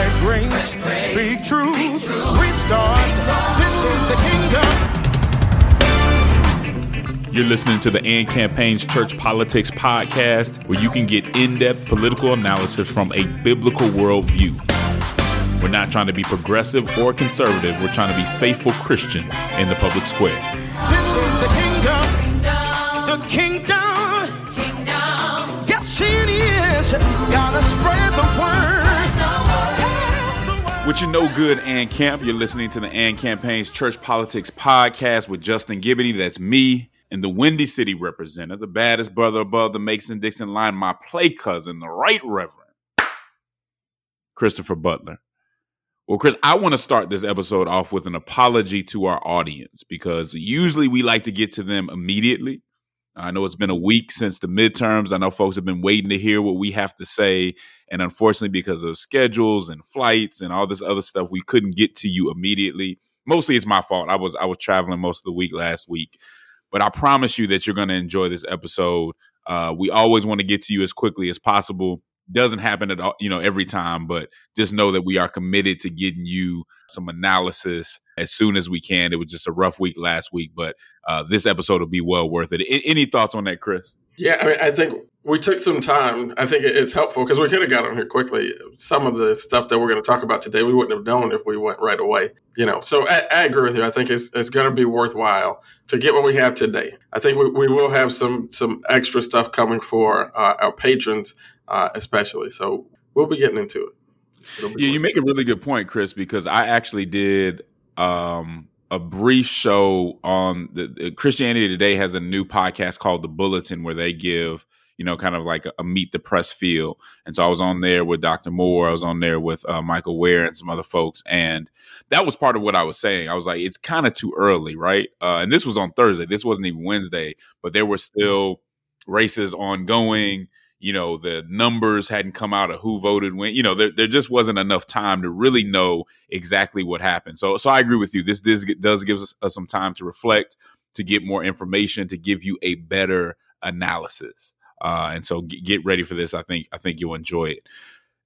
Let grace speak truth. Restart. This is the kingdom. You're listening to the AND Campaign's Church Politics Podcast, where you can get in depth political analysis from a biblical worldview. We're not trying to be progressive or conservative, we're trying to be faithful Christians in the public square. This is the kingdom. The kingdom. Yes, it is. Gotta spread the word. Tell the world. Which you know good, and Camp. You're listening to the AND Campaign's Church Politics Podcast with Justin Giboney. That's me and the Windy City representative, the baddest brother above the Mason Dixon line, my play cousin, the Right Reverend Christopher Butler. Well, Chris, I want to start this episode off with an apology to our audience because usually we like to get to them immediately. I know it's been a week since the midterms. I know folks have been waiting to hear what we have to say. And unfortunately, because of schedules and flights and all this other stuff, we couldn't get to you immediately. Mostly it's my fault. I was I was traveling most of the week last week. But I promise you that you're going to enjoy this episode. Uh, we always want to get to you as quickly as possible. Doesn't happen at all, you know, every time, but just know that we are committed to getting you some analysis as soon as we can. It was just a rough week last week, but uh, this episode will be well worth it. Any thoughts on that, Chris? Yeah, I, mean, I think we took some time. I think it's helpful because we could have got on here quickly. Some of the stuff that we're going to talk about today, we wouldn't have known if we went right away. You know, so I, I agree with you. I think it's, it's going to be worthwhile to get what we have today. I think we, we will have some some extra stuff coming for uh, our patrons, uh, especially. So we'll be getting into it. Yeah, fun. you make a really good point, Chris, because I actually did um, a brief show on the, Christianity Today has a new podcast called The Bulletin where they give you know kind of like a, a meet the press feel, and so I was on there with Dr. Moore, I was on there with uh, Michael Wear and some other folks, and that was part of what I was saying. I was like, it's kind of too early, right? Uh, and this was on Thursday. This wasn't even Wednesday, but there were still races ongoing you know the numbers hadn't come out of who voted when you know there, there just wasn't enough time to really know exactly what happened. So so i agree with you. This does, does give us, us some time to reflect to get more information to give you a better analysis. Uh, and so get, get ready for this. I think i think you'll enjoy it.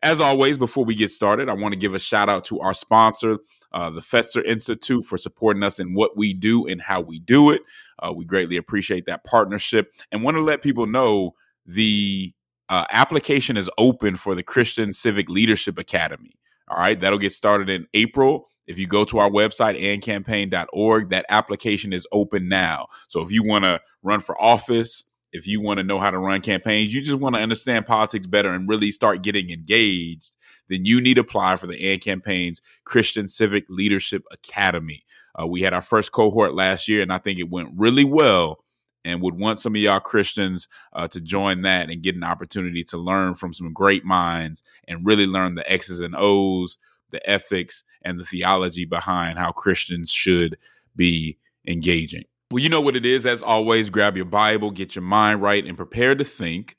As always before we get started i want to give a shout out to our sponsor uh, the fetzer institute for supporting us in what we do and how we do it. Uh, we greatly appreciate that partnership. And want to let people know the uh, application is open for the Christian Civic Leadership Academy. All right, that'll get started in April. If you go to our website, andcampaign.org, that application is open now. So if you want to run for office, if you want to know how to run campaigns, you just want to understand politics better and really start getting engaged, then you need to apply for the AND Campaign's Christian Civic Leadership Academy. Uh, we had our first cohort last year, and I think it went really well and would want some of y'all Christians uh, to join that and get an opportunity to learn from some great minds and really learn the X's and O's, the ethics, and the theology behind how Christians should be engaging. Well, you know what it is. As always, grab your Bible, get your mind right, and prepare to think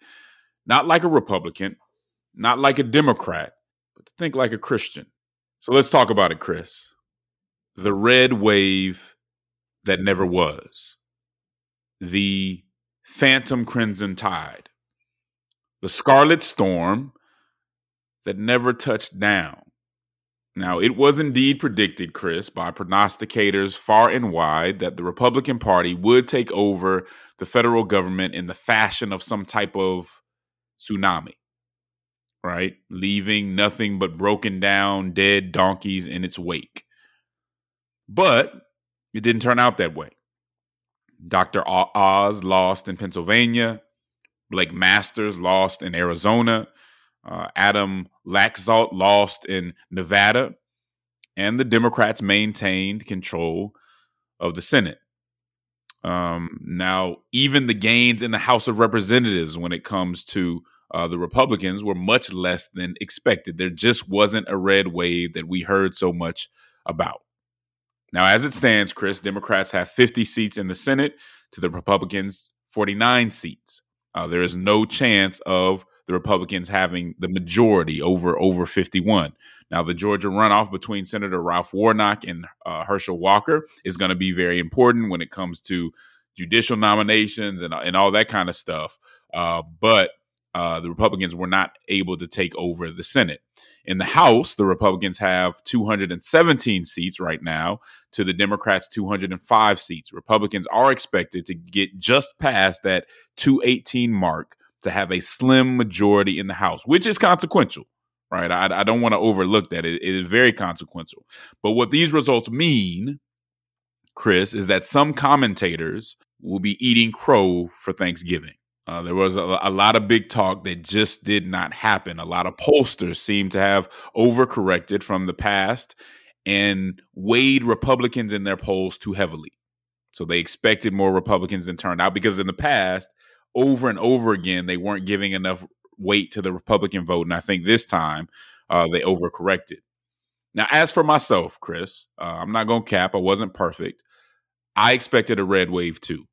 not like a Republican, not like a Democrat, but to think like a Christian. So let's talk about it, Chris. The red wave that never was the phantom crimson tide, the scarlet storm that never touched down. Now, it was indeed predicted, Chris, by prognosticators far and wide that the Republican Party would take over the federal government in the fashion of some type of tsunami, right? Leaving nothing but broken down, dead donkeys in its wake. But it didn't turn out that way. Dr. Oz lost in Pennsylvania. Blake Masters lost in Arizona. Uh, Adam Laxalt lost in Nevada. And the Democrats maintained control of the Senate. Um, now, even the gains in the House of Representatives when it comes to uh, the Republicans were much less than expected. There just wasn't a red wave that we heard so much about. Now, as it stands, Chris, Democrats have 50 seats in the Senate to the Republicans 49 seats. Uh, there is no chance of the Republicans having the majority over over 51. Now, the Georgia runoff between Senator Ralph Warnock and uh, Herschel Walker is going to be very important when it comes to judicial nominations and, and all that kind of stuff. Uh, but uh, the Republicans were not able to take over the Senate. In the House, the Republicans have 217 seats right now to the Democrats' 205 seats. Republicans are expected to get just past that 218 mark to have a slim majority in the House, which is consequential, right? I, I don't want to overlook that. It, it is very consequential. But what these results mean, Chris, is that some commentators will be eating crow for Thanksgiving. Uh, there was a, a, lot of big talk that just did not happen. A lot of pollsters seem to have overcorrected from the past and weighed Republicans in their polls too heavily. So they expected more Republicans than turned out because in the past, over and over again, they weren't giving enough weight to the Republican vote. And I think this time uh, they overcorrected. Now, as for myself, Chris, uh, I'm not going to cap. I wasn't perfect. I expected a red wave too.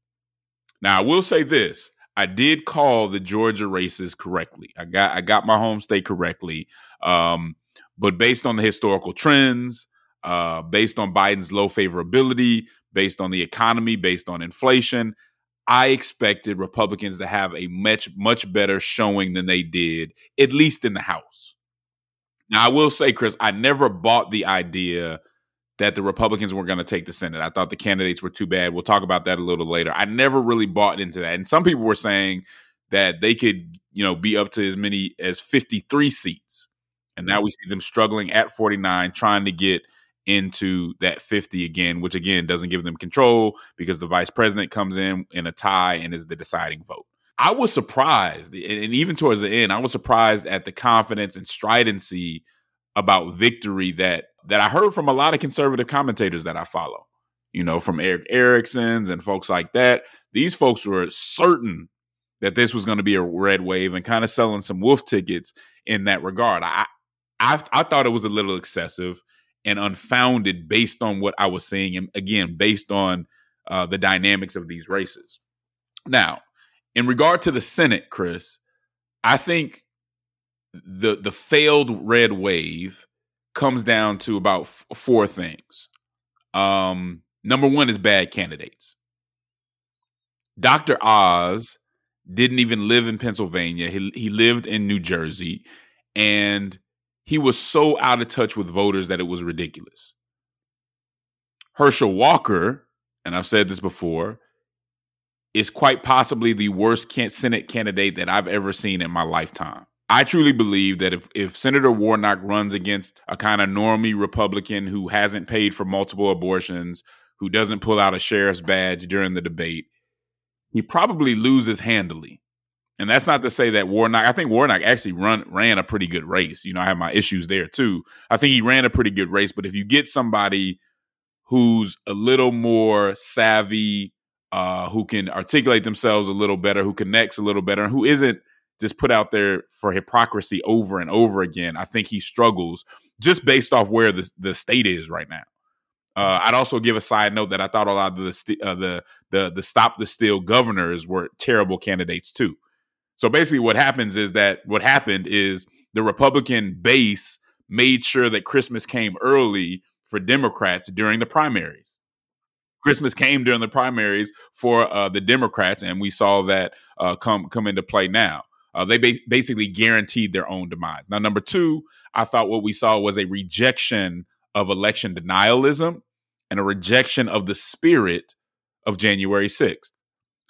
Now, I will say this I did call the Georgia races correctly. I got I got my home state correctly. Um, but based on the historical trends, uh, based on Biden's low favorability, based on the economy, based on inflation, I expected Republicans to have a much much better showing than they did, at least in the House. Now, I will say, Chris, I never bought the idea that the Republicans were going to take the Senate. I thought the candidates were too bad. We'll talk about that a little later. I never really bought into that. And some people were saying that they could, you know, be up to as many as 53 seats. And now mm. we see them struggling at 49, trying to get into that 50 again, which again doesn't give them control because the vice president comes in in a tie and is the deciding vote. I was surprised, and even towards the end, I was surprised at the confidence and stridency about victory that that I heard from a lot of conservative commentators that I follow. You know, from Erick Erickson's and folks like that. These folks were certain that this was going to be a red wave and kind of selling some wolf tickets in that regard. I, I I thought it was a little excessive and unfounded based on what I was seeing, and again, based on uh, the dynamics of these races. Now, in regard to the Senate, Chris, I think the the failed red wave comes down to about f- four things. Um, number one is bad candidates. Dr. Oz didn't even live in Pennsylvania. He he lived in New Jersey, and he was so out of touch with voters that it was ridiculous. Herschel Walker, and I've said this before, is quite possibly the worst Senate candidate that I've ever seen in my lifetime. I truly believe that if, if Senator Warnock runs against a kind of normie Republican who hasn't paid for multiple abortions, who doesn't pull out a sheriff's badge during the debate, he probably loses handily. And that's not to say that Warnock, I think Warnock actually run ran a pretty good race. You know, I have my issues there too. I think he ran a pretty good race, but if you get somebody who's a little more savvy, uh, who can articulate themselves a little better, who connects a little better, and who isn't just put out there for hypocrisy over and over again, I think he struggles just based off where the the state is right now. Uh, I'd also give a side note that I thought a lot of the uh, the the the stop the steal governors were terrible candidates too. So basically, what happens is that what happened is the Republican base made sure that Christmas came early for Democrats during the primaries. Christmas came during the primaries for uh, the Democrats, and we saw that uh, come come into play now. Uh, they ba- basically guaranteed their own demise. Now, number two, I thought what we saw was a rejection of election denialism and a rejection of the spirit of January 6th.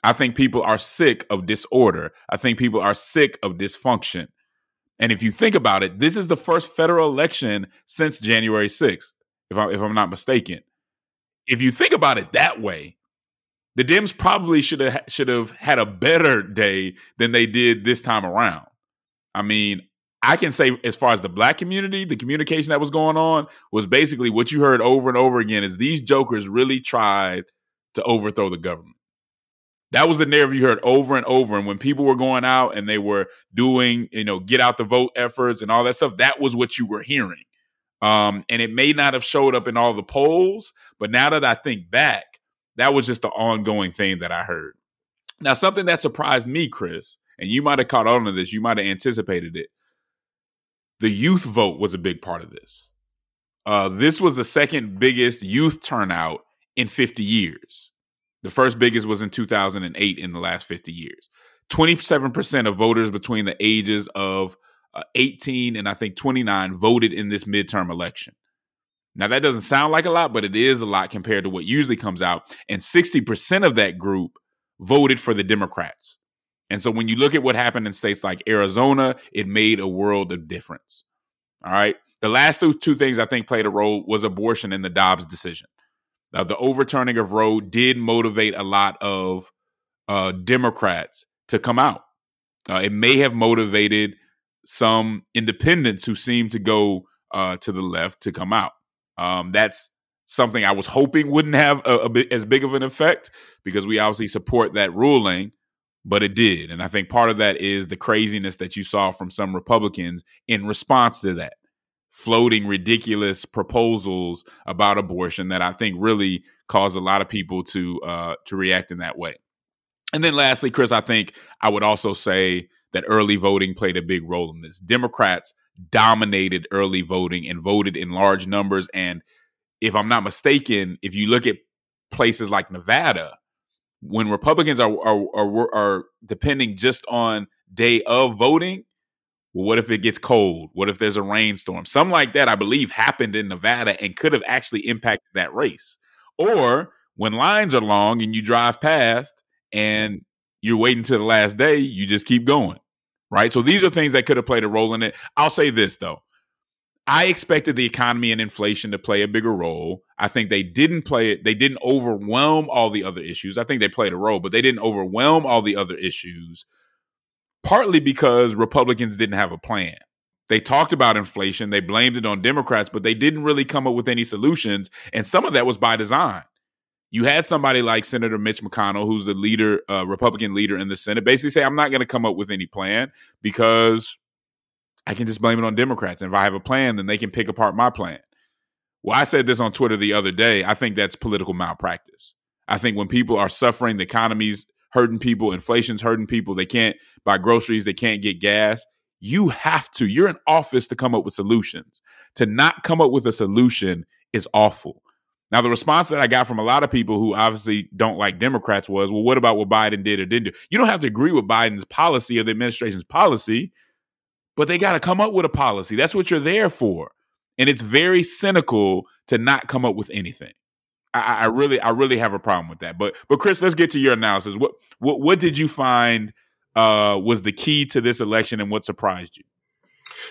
I think people are sick of disorder. I think people are sick of dysfunction. And if you think about it, this is the first federal election since January 6th, if, I, if I'm not mistaken. If you think about it that way, the Dems probably should have should have had a better day than they did this time around. I mean, I can say as far as the black community, the communication that was going on was basically what you heard over and over again is these jokers really tried to overthrow the government. That was the narrative you heard over and over. And when people were going out and they were doing, you know, get out the vote efforts and all that stuff, that was what you were hearing. Um, and it may not have showed up in all the polls, but now that I think back, that was just the ongoing thing that I heard. Now, something that surprised me, Chris, and you might have caught on to this, you might have anticipated it. The youth vote was a big part of this. Uh, this was the second biggest youth turnout in 50 years. The first biggest was in 2008 in the last 50 years. 27% of voters between the ages of uh, 18 and I think 29 voted in this midterm election. Now, that doesn't sound like a lot, but it is a lot compared to what usually comes out. And 60% of that group voted for the Democrats. And so when you look at what happened in states like Arizona, it made a world of difference. All right. The last two things I think played a role was abortion and the Dobbs decision. Now, the overturning of Roe did motivate a lot of uh, Democrats to come out. Uh, it may have motivated some independents who seem to go uh, to the left to come out. Um, that's something I was hoping wouldn't have a, a bit as big of an effect because we obviously support that ruling, but it did. And I think part of that is the craziness that you saw from some Republicans in response to that, floating ridiculous proposals about abortion that I think really caused a lot of people to uh, to react in that way. And then lastly, Chris, I think I would also say that early voting played a big role in this. Democrats dominated early voting and voted in large numbers. And if I'm not mistaken, if you look at places like Nevada, when Republicans are are, are, are depending just on day of voting, well, what if it gets cold? What if there's a rainstorm? Something like that, I believe, happened in Nevada and could have actually impacted that race. Or when lines are long and you drive past and you're waiting to the last day, you just keep going. Right. So these are things that could have played a role in it. I'll say this though. I expected the economy and inflation to play a bigger role. I think they didn't play it. They didn't overwhelm all the other issues. I think they played a role, but they didn't overwhelm all the other issues, partly because Republicans didn't have a plan. They talked about inflation, they blamed it on Democrats, but they didn't really come up with any solutions. And some of that was by design you had somebody like Senator Mitch McConnell, who's the leader, uh, Republican leader in the Senate, basically say, I'm not going to come up with any plan because I can just blame it on Democrats. And if I have a plan, then they can pick apart my plan. Well, I said this on Twitter the other day. I think that's political malpractice. I think when people are suffering, the economy's hurting people, inflation's hurting people, they can't buy groceries, they can't get gas. You have to, you're in office to come up with solutions. To not come up with a solution is awful. Now, the response that I got from a lot of people who obviously don't like Democrats was, well, what about what Biden did or didn't do? You don't have to agree with Biden's policy or the administration's policy, but they got to come up with a policy. That's what you're there for. And it's very cynical to not come up with anything. I, I really, I really have a problem with that. But, but Chris, let's get to your analysis. What, what, what did you find uh, was the key to this election, and what surprised you?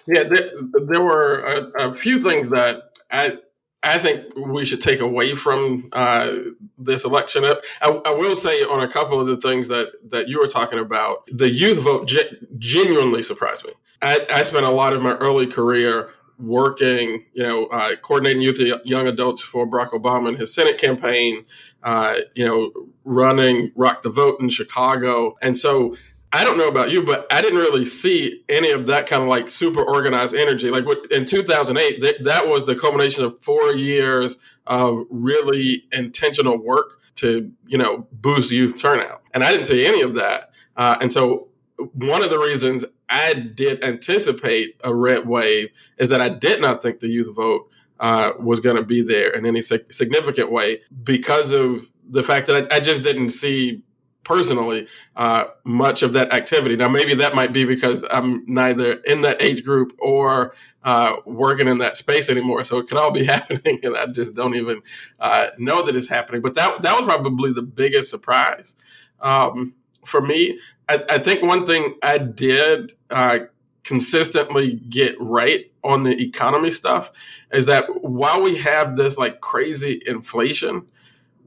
Yeah, there, there were a, a few things that I I think we should take away from uh, this election. I, I, will say on a couple of the things that, that you were talking about, the youth vote ge- genuinely surprised me. I, I, spent a lot of my early career working, you know, uh, coordinating youth young adults for Barack Obama and his Senate campaign, uh, you know, running Rock the Vote in Chicago. And so I don't know about you, but I didn't really see any of that kind of like super organized energy. Like in 2008, that, that was the culmination of four years of really intentional work to, you know, boost youth turnout. And I didn't see any of that. Uh, and so one of the reasons I did anticipate a red wave is that I did not think the youth vote uh, was going to be there in any significant way because of the fact that I, I just didn't see personally uh, much of that activity. Now, maybe that might be because I'm neither in that age group or uh, working in that space anymore. So it could all be happening, and I just don't even uh, know that it's happening. But that that was probably the biggest surprise um, for me. I, I, think one thing I did uh, consistently get right on the economy stuff is that while we have this like crazy inflation,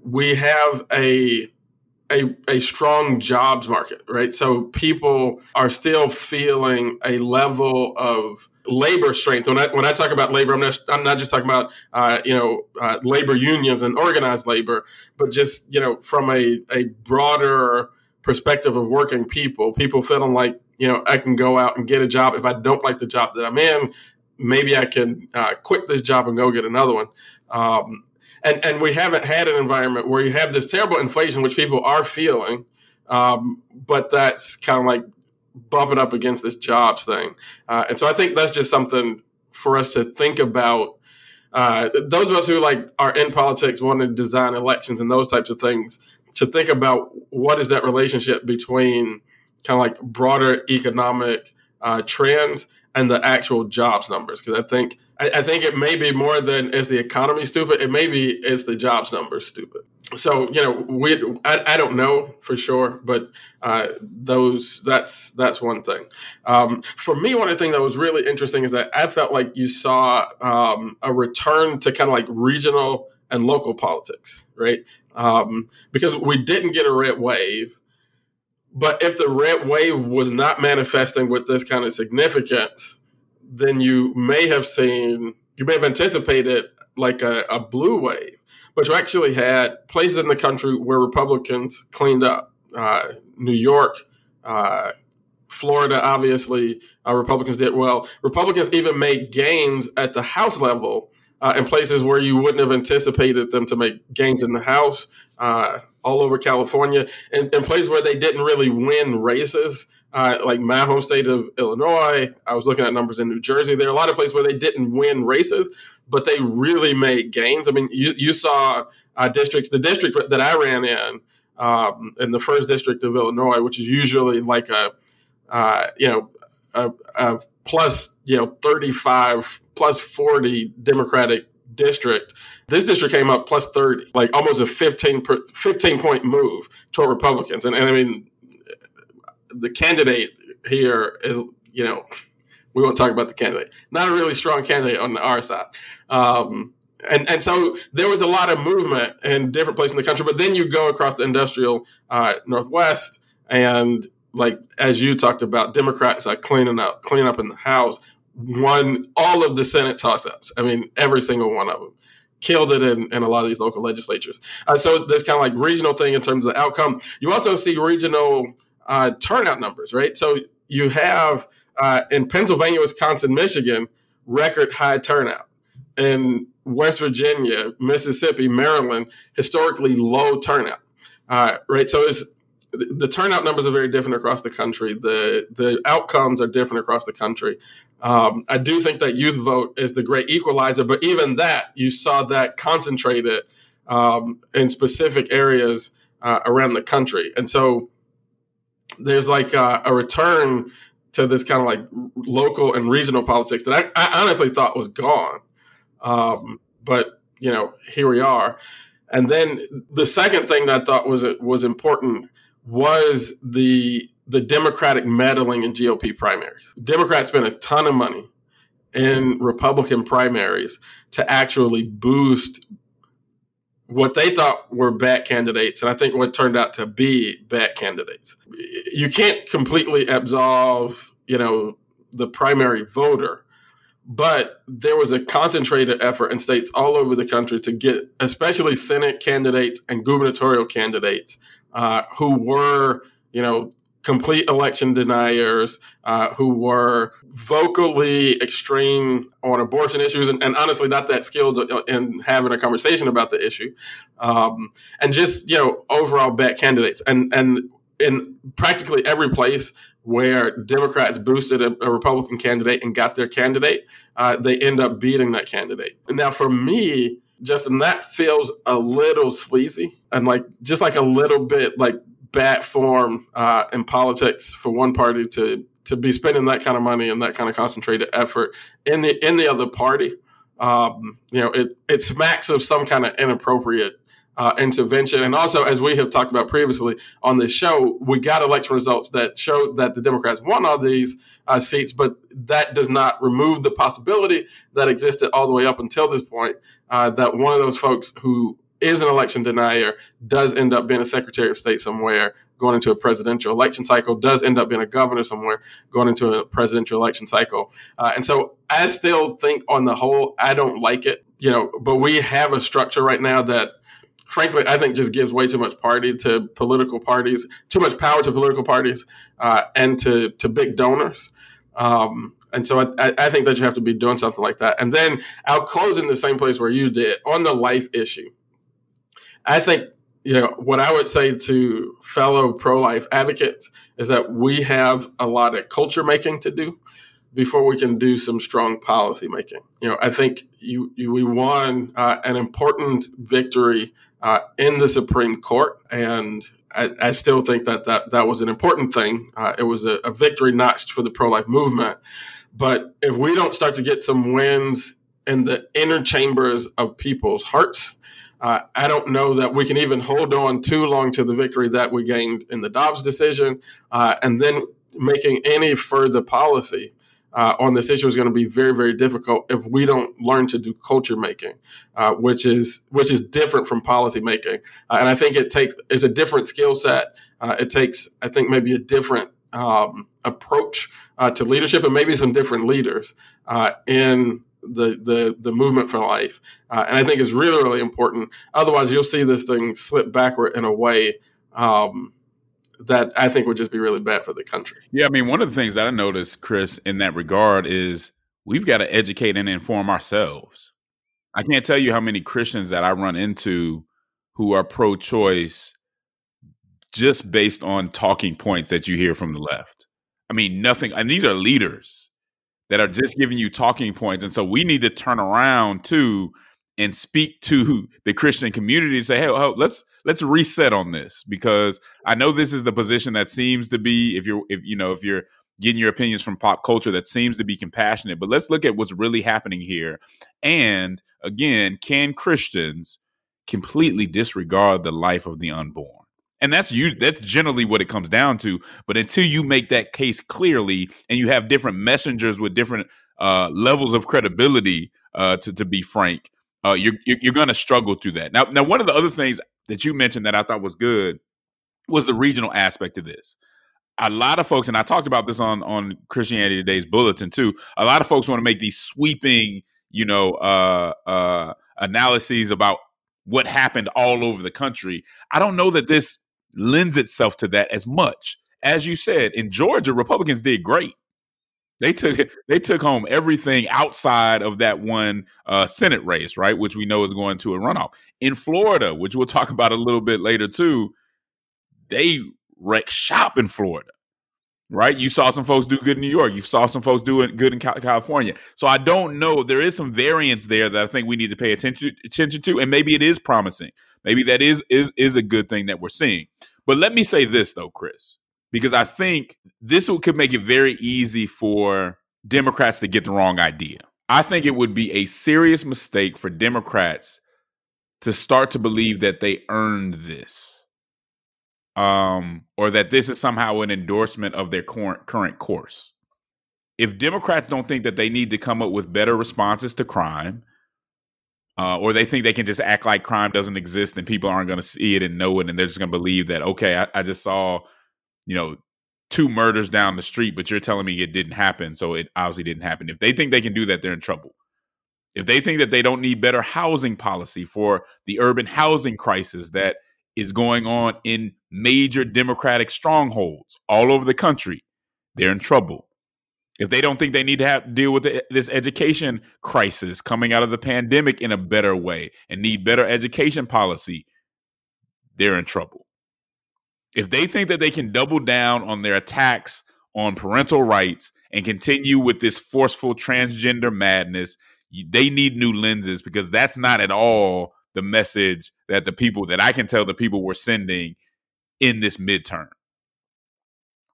we have a a, a strong jobs market, right? So people are still feeling a level of labor strength. When I when I talk about labor, I'm not I'm not just talking about uh, you know uh, labor unions and organized labor, but just you know from a a broader perspective of working people, people feeling like you know I can go out and get a job if I don't like the job that I'm in. Maybe I can uh, quit this job and go get another one. Um, and and we haven't had an environment where you have this terrible inflation, which people are feeling, um, but that's kind of like bumping up against this jobs thing. Uh, and so I think that's just something for us to think about. Uh, those of us who like are in politics, want to design elections and those types of things, to think about what is that relationship between kind of like broader economic uh, trends and the actual jobs numbers because I think I, I, think it may be more than is the economy stupid. It may be is the jobs numbers stupid. So you know we I, I don't know for sure, but uh, those that's that's one thing. Um, for me, one of the things that was really interesting is that I felt like you saw um, a return to kind of like regional and local politics, right? Um, because we didn't get a red wave. But if the red wave was not manifesting with this kind of significance, then you may have seen, you may have anticipated like a, a blue wave. But you actually had places in the country where Republicans cleaned up. Uh, New York, uh, Florida, obviously, uh, Republicans did well. Republicans even made gains at the House level uh, in places where you wouldn't have anticipated them to make gains in the House, uh, all over California, and in places where they didn't really win races. Uh, like my home state of Illinois, I was looking at numbers in New Jersey. There are a lot of places where they didn't win races, but they really made gains. I mean, you, you saw uh, districts, the district that I ran in, um, in the first district of Illinois, which is usually like a, uh, you know, a, a plus, you know, 35 plus 40 Democratic district. This district came up plus 30, like almost a 15, per, 15 point move toward Republicans. And, and I mean, the candidate here is, you know, we won't talk about the candidate. Not a really strong candidate on our side. Um, and, and so there was a lot of movement in different places in the country. But then you go across the industrial uh, Northwest, and like as you talked about, Democrats are cleaning up, cleaning up in the House won all of the Senate toss ups. I mean, every single one of them. Killed it in, in a lot of these local legislatures. Uh, so there's kind of like regional thing in terms of the outcome. You also see regional uh, turnout numbers, right? So you have uh, in Pennsylvania, Wisconsin, Michigan, record high turnout. In West Virginia, Mississippi, Maryland, historically low turnout. Uh, right, so it's the turnout numbers are very different across the country. The the outcomes are different across the country. Um, I do think that youth vote is the great equalizer, but even that you saw that concentrated um, in specific areas uh, around the country, and so there's like a, a return to this kind of like local and regional politics that I, I honestly thought was gone, um, but you know here we are. And then the second thing that I thought was was important was the the Democratic meddling in GOP primaries. Democrats spent a ton of money in Republican primaries to actually boost what they thought were bad candidates, and I think what turned out to be bad candidates. You can't completely absolve, you know, the primary voter, but there was a concentrated effort in states all over the country to get, especially Senate candidates and gubernatorial candidates, uh, who were, you know, complete election deniers, uh, who were vocally extreme on abortion issues, and, and, honestly not that skilled in having a conversation about the issue, um, and just you know overall bad candidates, and and in practically every place where Democrats boosted a, a Republican candidate and got their candidate, uh, they end up beating that candidate. Now, for me, Justin, that feels a little sleazy and like just like a little bit like bad form uh, in politics for one party to to be spending that kind of money and that kind of concentrated effort in the in the other party. Um, you know, it it smacks of some kind of inappropriate uh, intervention. And also, as we have talked about previously on this show, we got election results that showed that the Democrats won all these uh, seats, but that does not remove the possibility that existed all the way up until this point uh, that one of those folks who is an election denier does end up being a secretary of state somewhere going into a presidential election cycle does end up being a governor somewhere going into a presidential election cycle uh, and so i still think on the whole i don't like it you know but we have a structure right now that frankly, I think just gives way too much party to political parties, too much power to political parties, uh, and to to big donors. Um, and so I, I, think that you have to be doing something like that. And then I'll close in the same place where you did on the life issue. I think you know what I would say to fellow pro life advocates is that we have a lot of culture making to do before we can do some strong policy making. You know, I think you, you we won uh, an important victory uh, in the Supreme Court, and I, I, still think that that that was an important thing. Uh, it was a, a, victory notched for the pro life movement, But if we don't start to get some wins in the inner chambers of people's hearts, uh, I don't know that we can even hold on too long to the victory that we gained in the Dobbs decision, uh, and then making any further policy uh, on this issue is going to be very, very difficult if we don't learn to do culture making, uh, which is which is different from policy making. Uh, and I think it takes it's a different skill set. Uh, it takes, I think, maybe a different um, approach uh, to leadership, and maybe some different leaders uh, in the the the movement for life. and I think it's really, really important. Otherwise, you'll see this thing slip backward in a way. Um, that I think would just be really bad for the country. Yeah, I mean, one of the things that I noticed, Chris, in that regard is we've got to educate and inform ourselves. I can't tell you how many Christians that I run into who are pro choice just based on talking points that you hear from the left. I mean, nothing, and these are leaders that are just giving you talking points. And so we need to turn around too and speak to the Christian community and say, hey, oh, let's let's reset on this because I know this is the position that seems to be if you're if you know if you're getting your opinions from pop culture that seems to be compassionate, but let's look at what's really happening here. And again, can Christians completely disregard the life of the unborn? And that's you that's generally what it comes down to. But until you make that case clearly and you have different messengers with different uh, levels of credibility, uh, to, to be frank, uh, you're you're going to struggle through that. Now, now one of the other things that you mentioned that I thought was good was the regional aspect of this. A lot of folks, and I talked about this on on Christianity Today's bulletin too. A lot of folks want to make these sweeping, you know, uh, uh, analyses about what happened all over the country. I don't know that this lends itself to that as much. As you said, in Georgia, Republicans did great. They took it they took home everything outside of that one uh, Senate race, right? Which we know is going to a runoff. In Florida, which we'll talk about a little bit later too, they wreck shop in Florida, right? You saw some folks do good in New York. You saw some folks doing good in California. So I don't know. There is some variance there that I think we need to pay attention attention to, and maybe it is promising. Maybe that is is is a good thing that we're seeing. But let me say this though, Chris because I think this could make it very easy for Democrats to get the wrong idea. I think it would be a serious mistake for Democrats to start to believe that they earned this, um, or that this is somehow an endorsement of their current current course. If Democrats don't think that they need to come up with better responses to crime, uh, or they think they can just act like crime doesn't exist and people aren't going to see it and know it, and they're just going to believe that okay, I, I just saw you know, two murders down the street, but you're telling me it didn't happen. So it obviously didn't happen. If they think they can do that, they're in trouble. If they think that they don't need better housing policy for the urban housing crisis that is going on in major Democratic strongholds all over the country, they're in trouble. If they don't think they need to have to deal with the, this education crisis coming out of the pandemic in a better way and need better education policy, they're in trouble if they think that they can double down on their attacks on parental rights and continue with this forceful transgender madness, they need new lenses because that's not at all the message that the people that I can tell the people were sending in this midterm.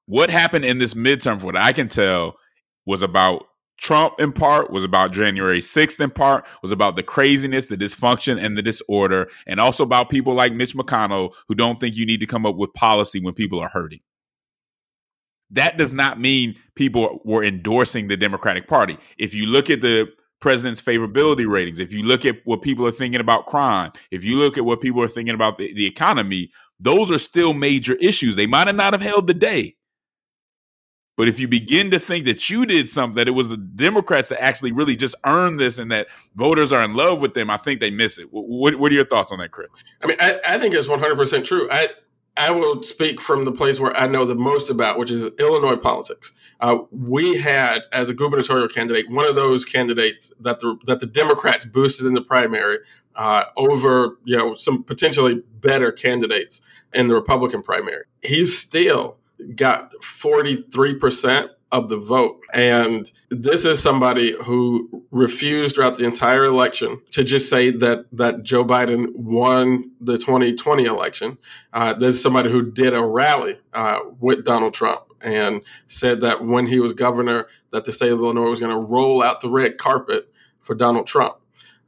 What happened in this midterm, from what I can tell, was about Trump in part was about January 6th in part was about the craziness, the dysfunction and the disorder and also about people like Mitch McConnell who don't think you need to come up with policy when people are hurting. That does not mean people were endorsing the Democratic Party. If you look at the president's favorability ratings, if you look at what people are thinking about crime, if you look at what people are thinking about the, the economy, those are still major issues. They might have not have held the day, but if you begin to think that you did something, that it was the Democrats that actually really just earned this and that voters are in love with them, I think they miss it. What, what are your thoughts on that, Chris? I mean, I, I think it's 100% true. I, I will speak from the place where I know the most about, which is Illinois politics. Uh, we had, as a gubernatorial candidate, one of those candidates that the that the Democrats boosted in the primary uh, over, you know, some potentially better candidates in the Republican primary. He's still got 43% of the vote. And this is somebody who refused throughout the entire election to just say that that Joe Biden won the 2020 election. Uh, this is somebody who did a rally uh, with Donald Trump and said that when he was governor, that the state of Illinois was going to roll out the red carpet for Donald Trump.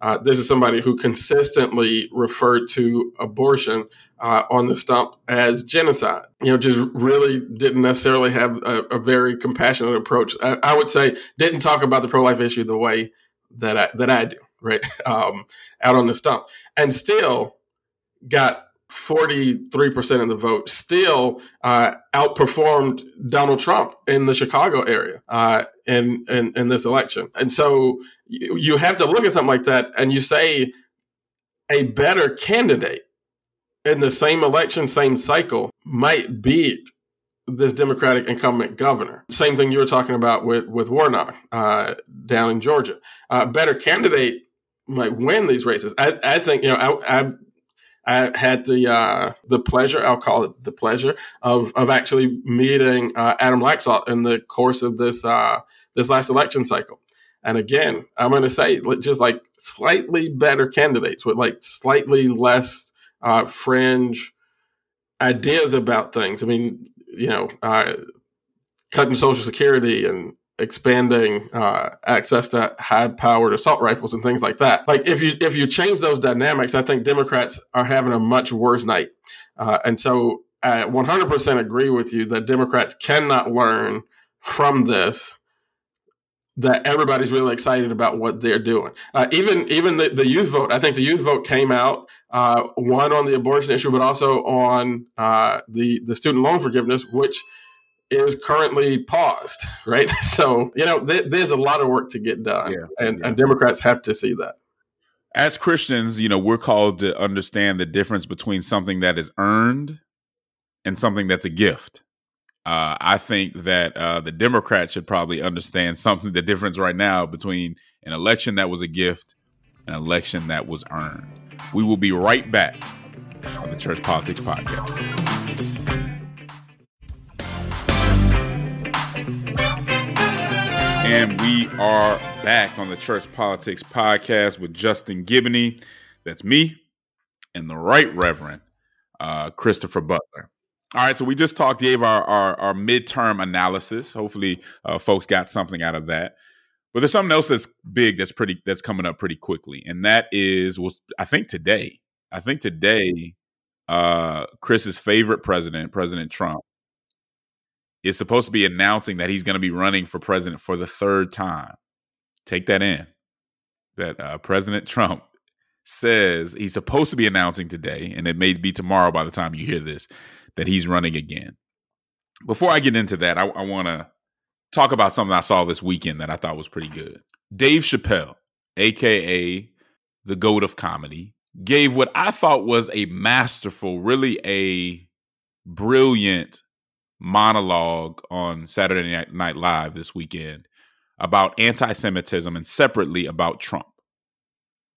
Uh, this is somebody who consistently referred to abortion uh, on the stump as genocide. You know, just really didn't necessarily have a, a very compassionate approach. I, I, would say didn't talk about the pro life issue the way that I, that I do, right? Um, out on the stump, and still got 43% of the vote, still uh, outperformed Donald Trump in the Chicago area uh, in, in, in this election. And so you, have to look at something like that and you say a better candidate in the same election, same cycle might beat this Democratic incumbent governor. Same thing you were talking about with with Warnock uh, down in Georgia. Uh, better candidate might win these races. I, I think you know I, I I had the uh, the pleasure, I'll call it the pleasure, of of actually meeting uh, Adam Laxalt in the course of this uh, this last election cycle. And again, I'm going to say just like slightly better candidates with like slightly less uh, fringe ideas about things. I mean, you know, uh, cutting Social Security and expanding uh, access to high-powered assault rifles and things like that. Like if you if you change those dynamics, I think Democrats are having a much worse night. Uh, and so I 100% agree with you that Democrats cannot learn from this. That everybody's really excited about what they're doing. Uh, even even the, the youth vote. I think the youth vote came out uh, one on the abortion issue, but also on uh, the the student loan forgiveness, which is currently paused, right? So, you know, th- there's a lot of work to get done, yeah, and, yeah. and Democrats have to see that. As Christians, you know, we're called to understand the difference between something that is earned and something that's a gift. Uh, I think that uh, the Democrats should probably understand something the difference right now between an election that was a gift and an election that was earned. We will be right back on the Church Politics Podcast. And we are back on the Church Politics Podcast with Justin Giboney. That's me and the Right Reverend uh, Christopher Butler. All right, so we just talked, gave our, our, our midterm analysis. Hopefully, uh, folks got something out of that. But there's something else that's big that's pretty that's coming up pretty quickly, and that is was I think today. I think today, uh, Chris's favorite president, President Trump, is supposed to be announcing that he's going to be running for president for the third time. Take that in. That uh, President Trump says he's supposed to be announcing today, and it may be tomorrow by the time you hear this, that he's running again. Before I get into that, I, I want to talk about something I saw this weekend that I thought was pretty good. Dave Chappelle, aka the goat of comedy, gave what I thought was a masterful, really a brilliant monologue on Saturday Night Live this weekend about anti Semitism and separately about Trump.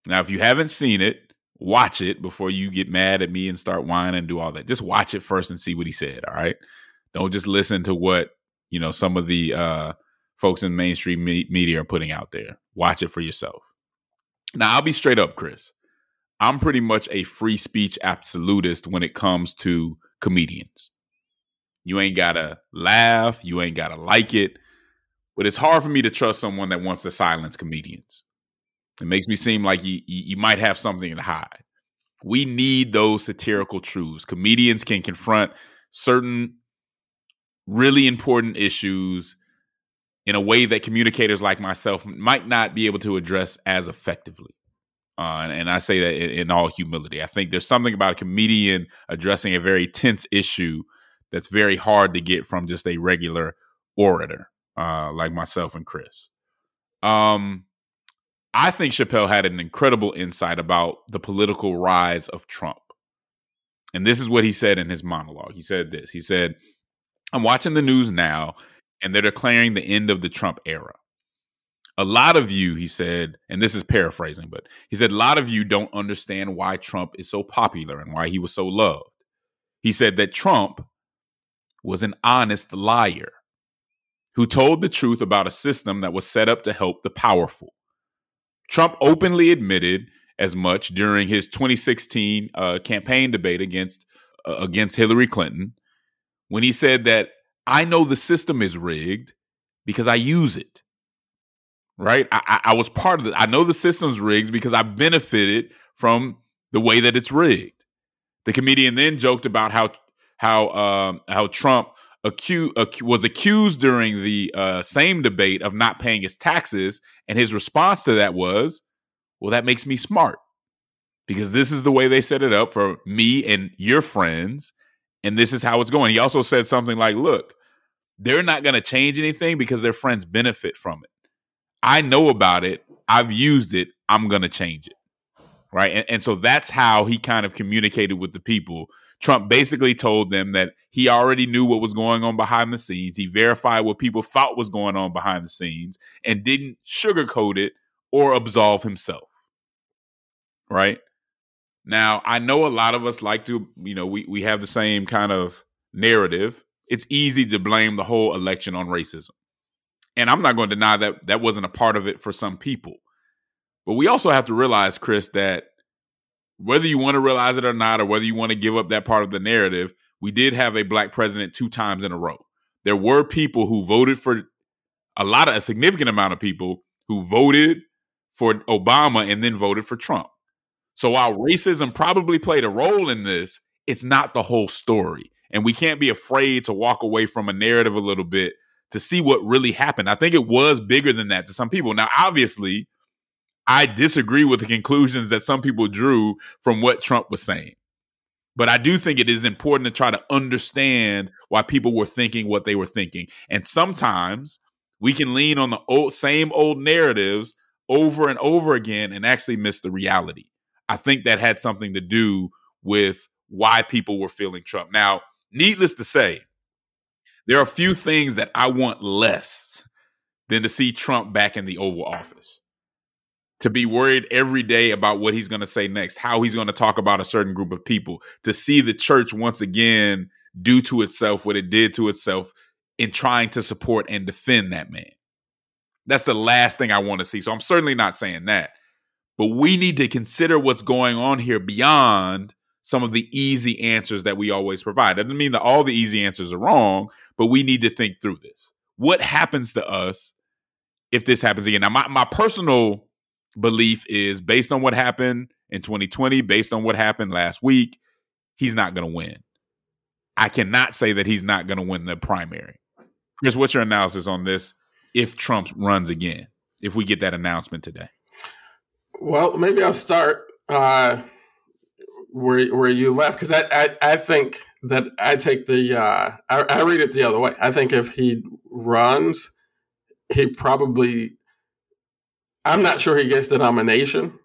Now, if you haven't seen it, watch it before you get mad at me and start whining and do all that. Just watch it first and see what he said. All right. Don't just listen to what, you know, some of the uh, folks in mainstream me- media are putting out there. Watch it for yourself. Now, I'll be straight up, Chris. I'm pretty much a free speech absolutist when it comes to comedians. You ain't gotta laugh. You ain't gotta like it. But it's hard for me to trust someone that wants to silence comedians. It makes me seem like you, you might have something to hide. We need those satirical truths. Comedians can confront certain really important issues in a way that communicators like myself might not be able to address as effectively. Uh, and, and, I say that in, in, all humility. I think there's something about a comedian addressing a very tense issue that's very hard to get from just a regular orator uh, like myself and Chris. Um, I think Chappelle had an incredible insight about the political rise of Trump. And this is what he said in his monologue. He said this He said, I'm watching the news now, and they're declaring the end of the Trump era. A lot of you, he said, and this is paraphrasing, but he said, a lot of you don't understand why Trump is so popular and why he was so loved. He said that Trump was an honest liar who told the truth about a system that was set up to help the powerful. Trump openly admitted as much during his 2016 uh, campaign debate against uh, against Hillary Clinton when he said that I know the system is rigged because I use it. Right? I, I, I was part of it. I know the system's rigged because I benefited from the way that it's rigged. The comedian then joked about how how um, how Trump acu- acu- was accused during the uh, same debate of not paying his taxes, and his response to that was, "Well, that makes me smart because this is the way they set it up for me and your friends, and this is how it's going." He also said something like, "Look, they're not going to change anything because their friends benefit from it. I know about it. I've used it. I'm going to change it." Right. And, and so that's how he kind of communicated with the people Trump basically told them that he already knew what was going on behind the scenes. He verified what people thought was going on behind the scenes and didn't sugarcoat it or absolve himself. Right? Now, I know a lot of us like to, you know, we, we have the same kind of narrative. It's easy to blame the whole election on racism. And I'm not going to deny that that wasn't a part of it for some people. But we also have to realize, Chris, that whether you want to realize it or not, or whether you want to give up that part of the narrative, we did have a black president two times in a row. There were people who voted for a lot of a significant amount of people who voted for Obama and then voted for Trump. So while racism probably played a role in this, it's not the whole story. And we can't be afraid to walk away from a narrative a little bit to see what really happened. I think it was bigger than that to some people. Now, obviously, I disagree with the conclusions that some people drew from what Trump was saying. But I do think it is important to try to understand why people were thinking what they were thinking. And sometimes we can lean on the old, same old narratives over and over again and actually miss the reality. I think that had something to do with why people were feeling Trump. Now, needless to say, there are a few things that I want less than to see Trump back in the Oval Office to be worried every day about what he's going to say next, how he's going to talk about a certain group of people, to see the church once again do to itself what it did to itself in trying to support and defend that man. That's the last thing I want to see. So I'm certainly not saying that. But we need to consider what's going on here beyond some of the easy answers that we always provide. That doesn't mean that all the easy answers are wrong, but we need to think through this. What happens to us if this happens again? Now, my, my personal belief is based on what happened in 2020, based on what happened last week, he's not going to win. I cannot say that he's not going to win the primary. Chris, what's your analysis on this if Trump runs again, if we get that announcement today? Well, maybe I'll start uh, where where you left because I, I, I think that I take the uh, I, I read it the other way. I think if he runs, he probably I'm not sure he gets the nomination,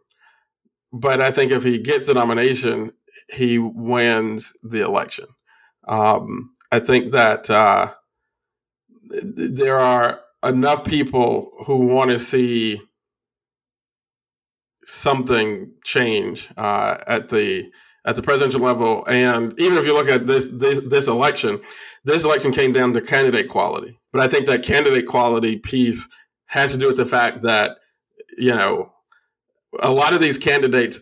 but I think if he gets the nomination, he wins the election. Um, I think that uh, there are enough people who want to see something change uh, at the at the presidential level, and even if you look at this, this this election, this election came down to candidate quality. But I think that candidate quality piece has to do with the fact that you know, a lot of these candidates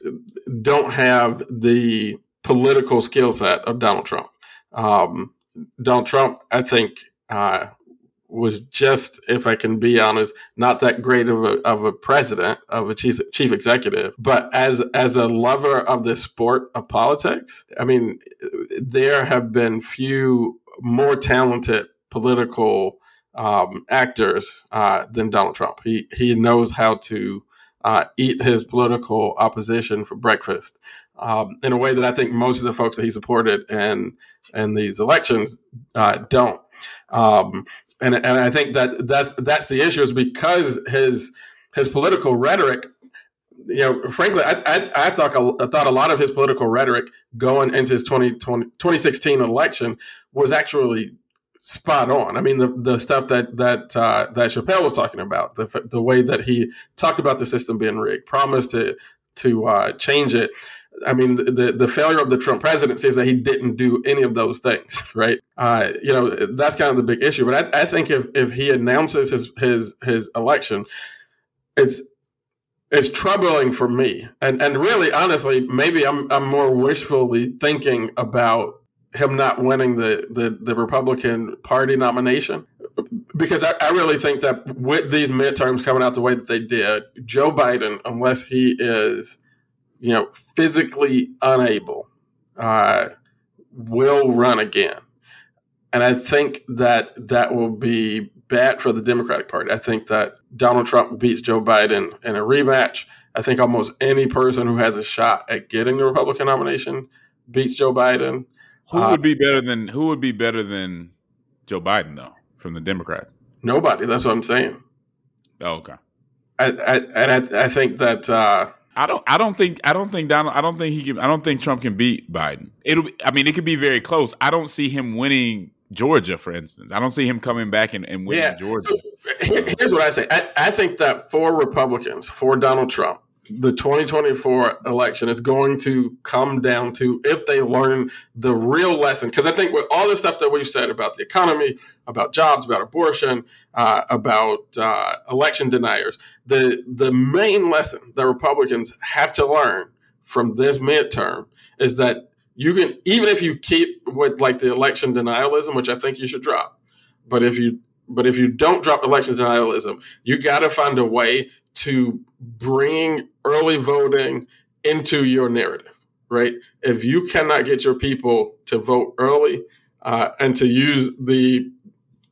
don't have the political skill set of Donald Trump. Um, Donald Trump, I think, uh, was just, if I can be honest, not that great of a, of a president, of a chief, chief executive. But as as a lover of the sport of politics, I mean, there have been few more talented political um, actors uh, than Donald Trump. He he knows how to uh, eat his political opposition for breakfast um, in a way that I think most of the folks that he supported in in these elections uh, don't. Um, and and I think that that's that's the issue is because his his political rhetoric you know, frankly, I, I, I, thought I thought a lot of his political rhetoric going into his 2020, 2016 election was actually spot on. I mean, the, the stuff that that uh, that Chappelle was talking about, the the way that he talked about the system being rigged, promised to to uh, change it. I mean, the the failure of the Trump presidency is that he didn't do any of those things, right? Uh, you know, that's kind of the big issue. But I, I think if if he announces his his his election, it's it's troubling for me. And and really, honestly, maybe I'm I'm more wishfully thinking about him not winning the, the, the Republican Party nomination. Because I, I, really think that with these midterms coming out the way that they did, Joe Biden, unless he is, you know, physically unable, uh, will run again. And I think that that will be bad for the Democratic Party. I think that Donald Trump beats Joe Biden in a rematch. I think almost any person who has a shot at getting the Republican nomination beats Joe Biden. Who uh, would be better than who would be better than Joe Biden though from the Democrat? Nobody. That's what I'm saying. Oh, okay. I, I and I, I think that uh, I don't. I don't think. I don't think Donald. I don't think he can. I don't think Trump can beat Biden. It'll. be, I mean, it could be very close. I don't see him winning Georgia, for instance. I don't see him coming back and, and winning yeah. Georgia. Here's what I say. I, I think that for Republicans, for Donald Trump, the 2024 election is going to come down to if they learn the real lesson. Because I think with all the stuff that we've said about the economy, about jobs, about abortion, uh, about uh, election deniers, the the main lesson that Republicans have to learn from this midterm is that you can even if you keep with like the election denialism, which I think you should drop, but if you but if you don't drop election denialism, you got to find a way to bring early voting into your narrative, right? If you cannot get your people to vote early uh, and to use the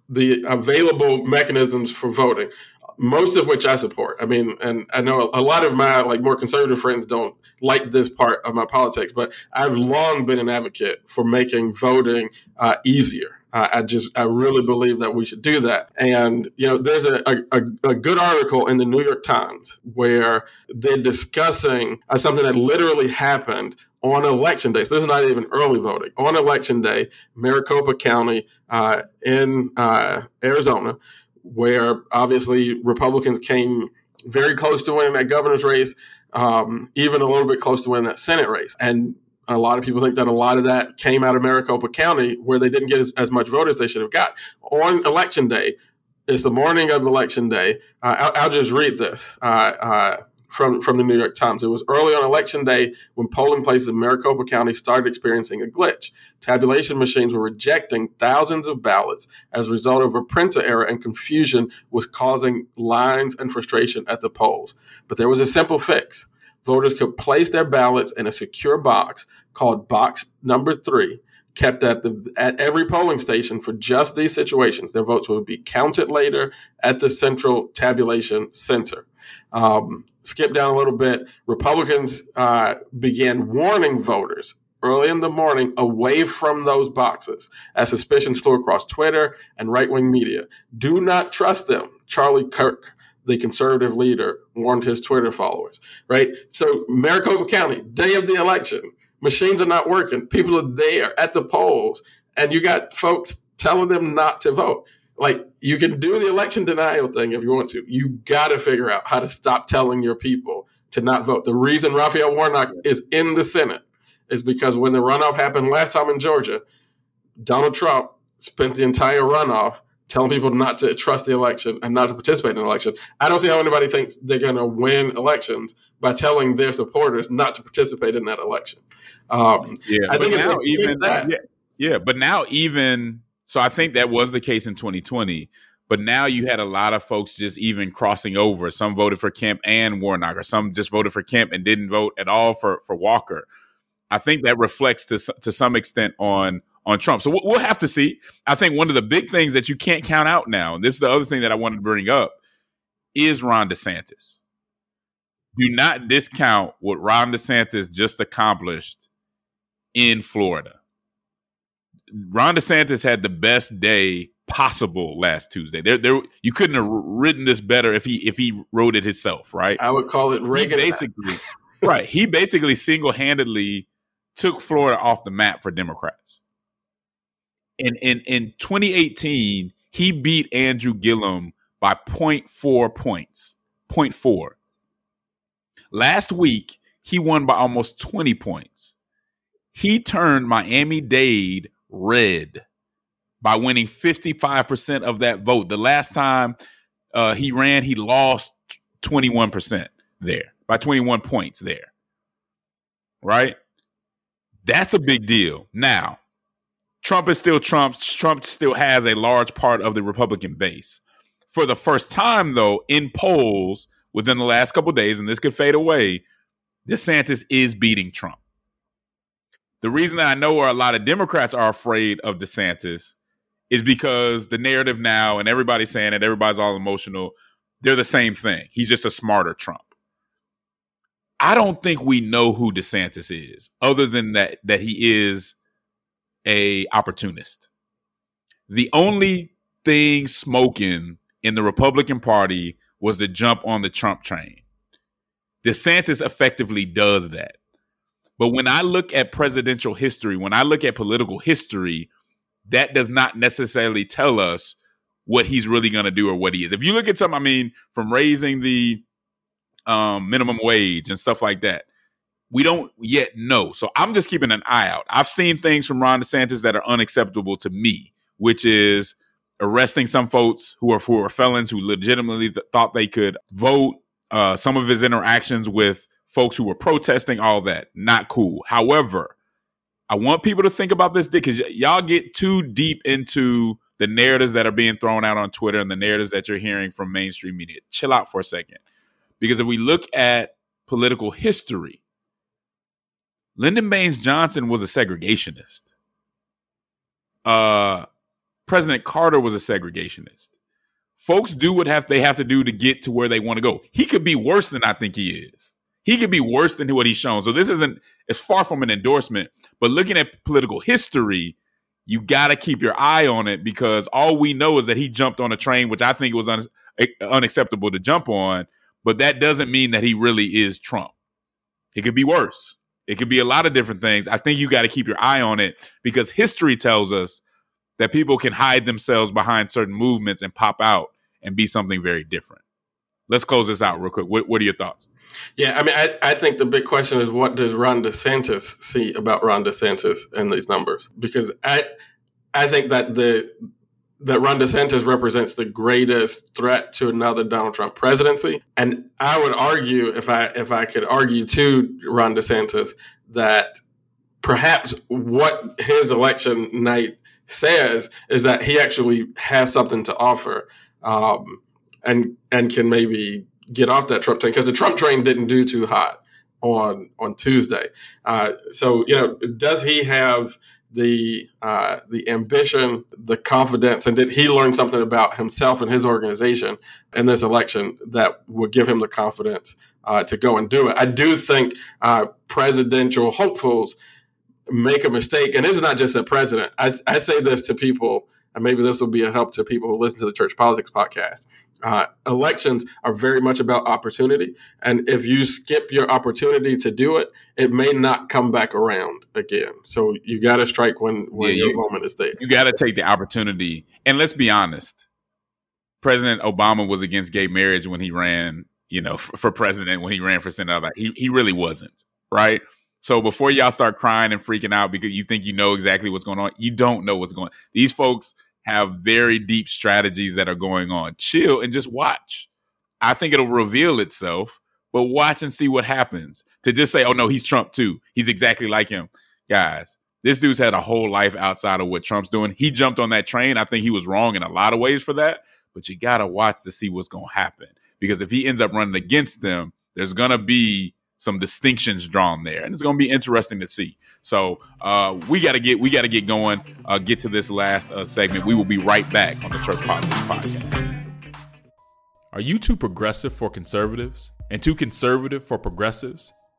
the available mechanisms for voting, most of which I support. I mean, and I know a lot of my like more conservative friends don't like this part of my politics, but I've long been an advocate for making voting uh, easier. Uh, I just, I really believe that we should do that. And, you know, there's a, a, a good article in the New York Times where they're discussing uh, something that literally happened on election day. So this is not even early voting. On election day, Maricopa County uh, in uh, Arizona, where obviously Republicans came very close to winning that governor's race, um, even a little bit close to winning that Senate race. And a lot of people think that a lot of that came out of Maricopa County, where they didn't get as, as much vote as they should have got. On election day, it's the morning of election day. Uh, I'll, I'll, just read this uh, uh, from, from the New York Times. It was early on election day when polling places in Maricopa County started experiencing a glitch. Tabulation machines were rejecting thousands of ballots as a result of a printer error, and confusion was causing lines and frustration at the polls. But there was a simple fix voters could place their ballots in a secure box called box number three, kept at the at every polling station for just these situations. Their votes would be counted later at the central tabulation center. Um, skip down a little bit. Republicans uh, began warning voters early in the morning away from those boxes as suspicions flew across Twitter and right wing media. Do not trust them. Charlie Kirk the conservative leader warned his Twitter followers, right? So, Maricopa County, day of the election, machines are not working. People are there at the polls, and you got folks telling them not to vote. Like, you can do the election denial thing if you want to. You got to figure out how to stop telling your people to not vote. The reason Raphael Warnock is in the Senate is because when the runoff happened last time in Georgia, Donald Trump spent the entire runoff telling people not to trust the election and not to participate in the election. I don't see how anybody thinks they're going to win elections by telling their supporters not to participate in that election. Um, yeah, I think now even that. Yeah, yeah, but now even so, I think that was the case in 2020. But now you had a lot of folks just even crossing over. Some voted for Kemp and Warnock, or some just voted for Kemp and didn't vote at all for for Walker. I think that reflects to to some extent on on Trump. So we'll have to see. I think one of the big things that you can't count out now, and this is the other thing that I wanted to bring up, is Ron DeSantis. Do not discount what Ron DeSantis just accomplished in Florida. Ron DeSantis had the best day possible last Tuesday. There, there, you couldn't have written this better if he if he wrote it himself, right? I would call it Reagan. basically, right. He basically single handedly took Florida off the map for Democrats in in in 2018 he beat Andrew Gillum by 0.4 points. 0.4. Last week he won by almost 20 points. He turned Miami Dade red by winning 55% of that vote. The last time uh, he ran, he lost 21% there by 21 points there. Right? That's a big deal. Now, Trump is still Trump. Trump still has a large part of the Republican base. For the first time, though, in polls within the last couple days, and this could fade away, DeSantis is beating Trump. The reason I know where a lot of Democrats are afraid of DeSantis is because the narrative now, and everybody's saying it, everybody's all emotional, they're the same thing. He's just a smarter Trump. I don't think we know who DeSantis is, other than that that he is a opportunist. The only thing smoking in the Republican Party was to jump on the Trump train. DeSantis effectively does that. But when I look at presidential history, when I look at political history, that does not necessarily tell us what he's really going to do or what he is. If you look at some, I mean, from raising the um, minimum wage and stuff like that, we don't yet know. So I'm just keeping an eye out. I've seen things from Ron DeSantis that are unacceptable to me, which is arresting some folks who are who are felons who legitimately th- thought they could vote. Uh, some of his interactions with folks who were protesting, all that, not cool. However, I want people to think about this because y- y'all get too deep into the narratives that are being thrown out on Twitter and the narratives that you're hearing from mainstream media. Chill out for a second. Because if we look at political history, Lyndon Baines Johnson was a segregationist. Uh, President Carter was a segregationist. Folks do what have they have to do to get to where they want to go. He could be worse than I think he is. He could be worse than what he's shown. So this isn't it's far from an endorsement, but looking at political history, you got to keep your eye on it because all we know is that he jumped on a train, which I think was un- unacceptable to jump on. But that doesn't mean that he really is Trump. It could be worse. It could be a lot of different things. I think you got to keep your eye on it because history tells us that people can hide themselves behind certain movements and pop out and be something very different. Let's close this out real quick. What, what are your thoughts? Yeah, I mean, I, I think the big question is what does Ron DeSantis see about Ron DeSantis and these numbers? Because I I think that the that Ron DeSantis represents the greatest threat to another Donald Trump presidency. And I would argue, if I if I could argue to Ron DeSantis, that perhaps what his election night says is that he actually has something to offer, um, and and can maybe get off that Trump train because the Trump train didn't do too hot on on Tuesday. Uh, so you know, does he have the uh, the ambition, the confidence, and did he learn something about himself and his organization in this election that would give him the confidence uh, to go and do it? I do think uh, presidential hopefuls make a mistake, and it's not just a president. I, I say this to people and maybe this will be a help to people who listen to the Church Politics podcast. Uh, elections are very much about opportunity. And if you skip your opportunity to do it, it may not come back around again. So you got to strike when, when yeah, your you, moment is there. You got to take the opportunity. And let's be honest President Obama was against gay marriage when he ran, you know, for, for president, when he ran for senator. He, he really wasn't, right? So before y'all start crying and freaking out because you think you know exactly what's going on, you don't know what's going on. These folks have very deep strategies that are going on. Chill and just watch. I think it'll reveal itself, but watch and see what happens. To just say, oh no, he's Trump too. He's exactly like him. Guys, this dude's had a whole life outside of what Trump's doing. He jumped on that train. I think he was wrong in a lot of ways for that, but you got to watch to see what's going to happen. Because if he ends up running against them, there's going to be some distinctions drawn there, and it's going to be interesting to see. So uh, we got to get we got to get going. Uh, get to this last uh, segment. We will be right back on the Church Politics Podcast. Are you too progressive for conservatives and too conservative for progressives?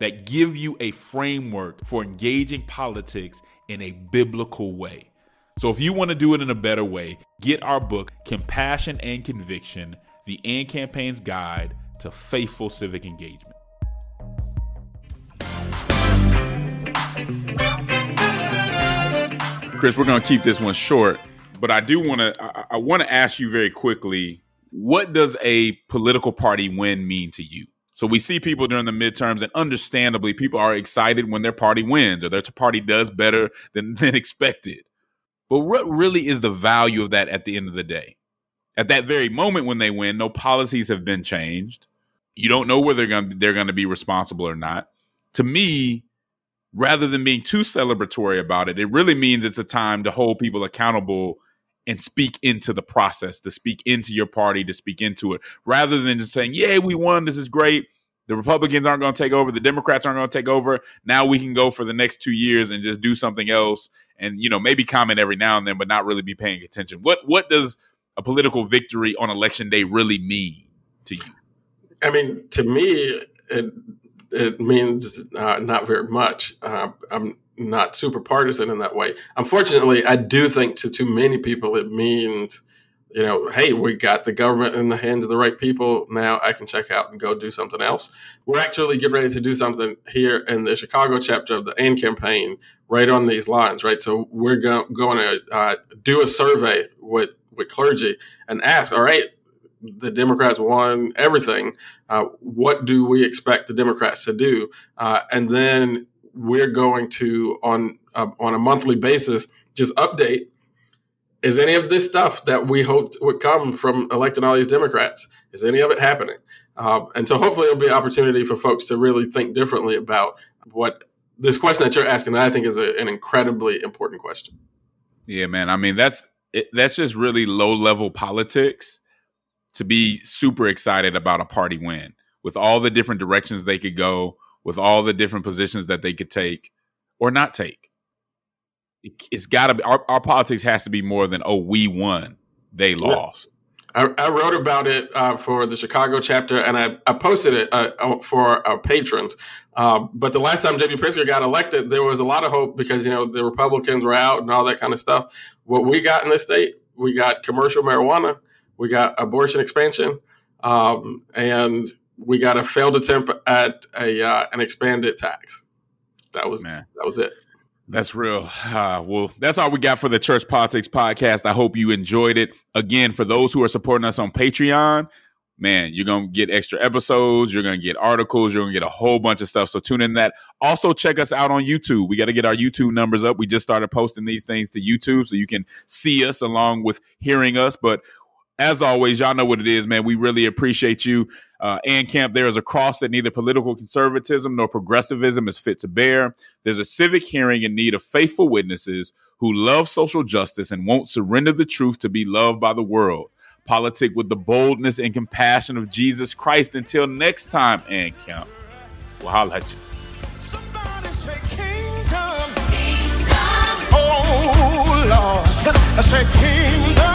that give you a framework for engaging politics in a biblical way. So if you want to do it in a better way, get our book, Compassion and Conviction The AND Campaign's Guide to Faithful Civic Engagement. Chris, we're going to keep this one short, but I do want to I, I want to ask you very quickly, what does a political party win mean to you? So we see people during the midterms, and understandably, people are excited when their party wins or their party does better than, than expected. But what really is the value of that at the end of the day? At that very moment when they win, no policies have been changed. You don't know whether they're going they're going to be responsible or not. To me, rather than being too celebratory about it, it really means it's a time to hold people accountable and speak into the process, to speak into your party, to speak into it, rather than just saying, "Yay, we won! This is great." The Republicans aren't going to take over. The Democrats aren't going to take over. Now we can go for the next two years and just do something else, and you know maybe comment every now and then, but not really be paying attention. What what does a political victory on election day really mean to you? I mean, to me, it it means uh, not very much. Uh, I'm not super partisan in that way. Unfortunately, I do think to too many people it means, you know, hey, we got the government in the hands of the right people. Now I can check out and go do something else. We're actually getting ready to do something here in the Chicago chapter of the AND campaign, right on these lines, right? So we're go- going to uh, do a survey with with clergy and ask, all right, the Democrats won everything. Uh, what do we expect the Democrats to do? Uh, and then we're going to on uh, on a monthly basis just update is any of this stuff that we hoped would come from electing all these Democrats is any of it happening? Um, and so hopefully it'll be an opportunity for folks to really think differently about what this question that you're asking. That I think is a, an incredibly important question. Yeah, man. I mean that's it, that's just really low level politics to be super excited about a party win with all the different directions they could go with all the different positions that they could take or not take. It, has got to be our, our, politics has to be more than oh we won, they lost. I, I wrote about it uh, for the Chicago chapter, and I, I posted it uh, uh for our patrons. Uh, but the last time J.B. Pritzker got elected, there was a lot of hope because you know the Republicans were out and all that kind of stuff. What we got in this state, we got commercial marijuana, we got abortion expansion, um, and we got a failed attempt at a uh, an expanded tax. That was Man. that was it. That's real. Uh, well, that's all we got for the Church Politics Podcast. I hope you enjoyed it. Again, for those who are supporting us on Patreon, man, you're going to get extra episodes. You're going to get articles. You're going to get a whole bunch of stuff. So tune in that. Also, check us out on YouTube. We got to get our YouTube numbers up. We just started posting these things to YouTube so you can see us along with hearing us. But as always, y'all know what it is, man. We really appreciate you. Uh, and Camp, there is a cross that neither political conservatism nor progressivism is fit to bear. There's a civic hearing in need of faithful witnesses who love social justice and won't surrender the truth to be loved by the world. Politic with the boldness and compassion of Jesus Christ. Until next time, and Camp, we'll holla at you. Kingdom. Kingdom. Oh, Lord. I said, King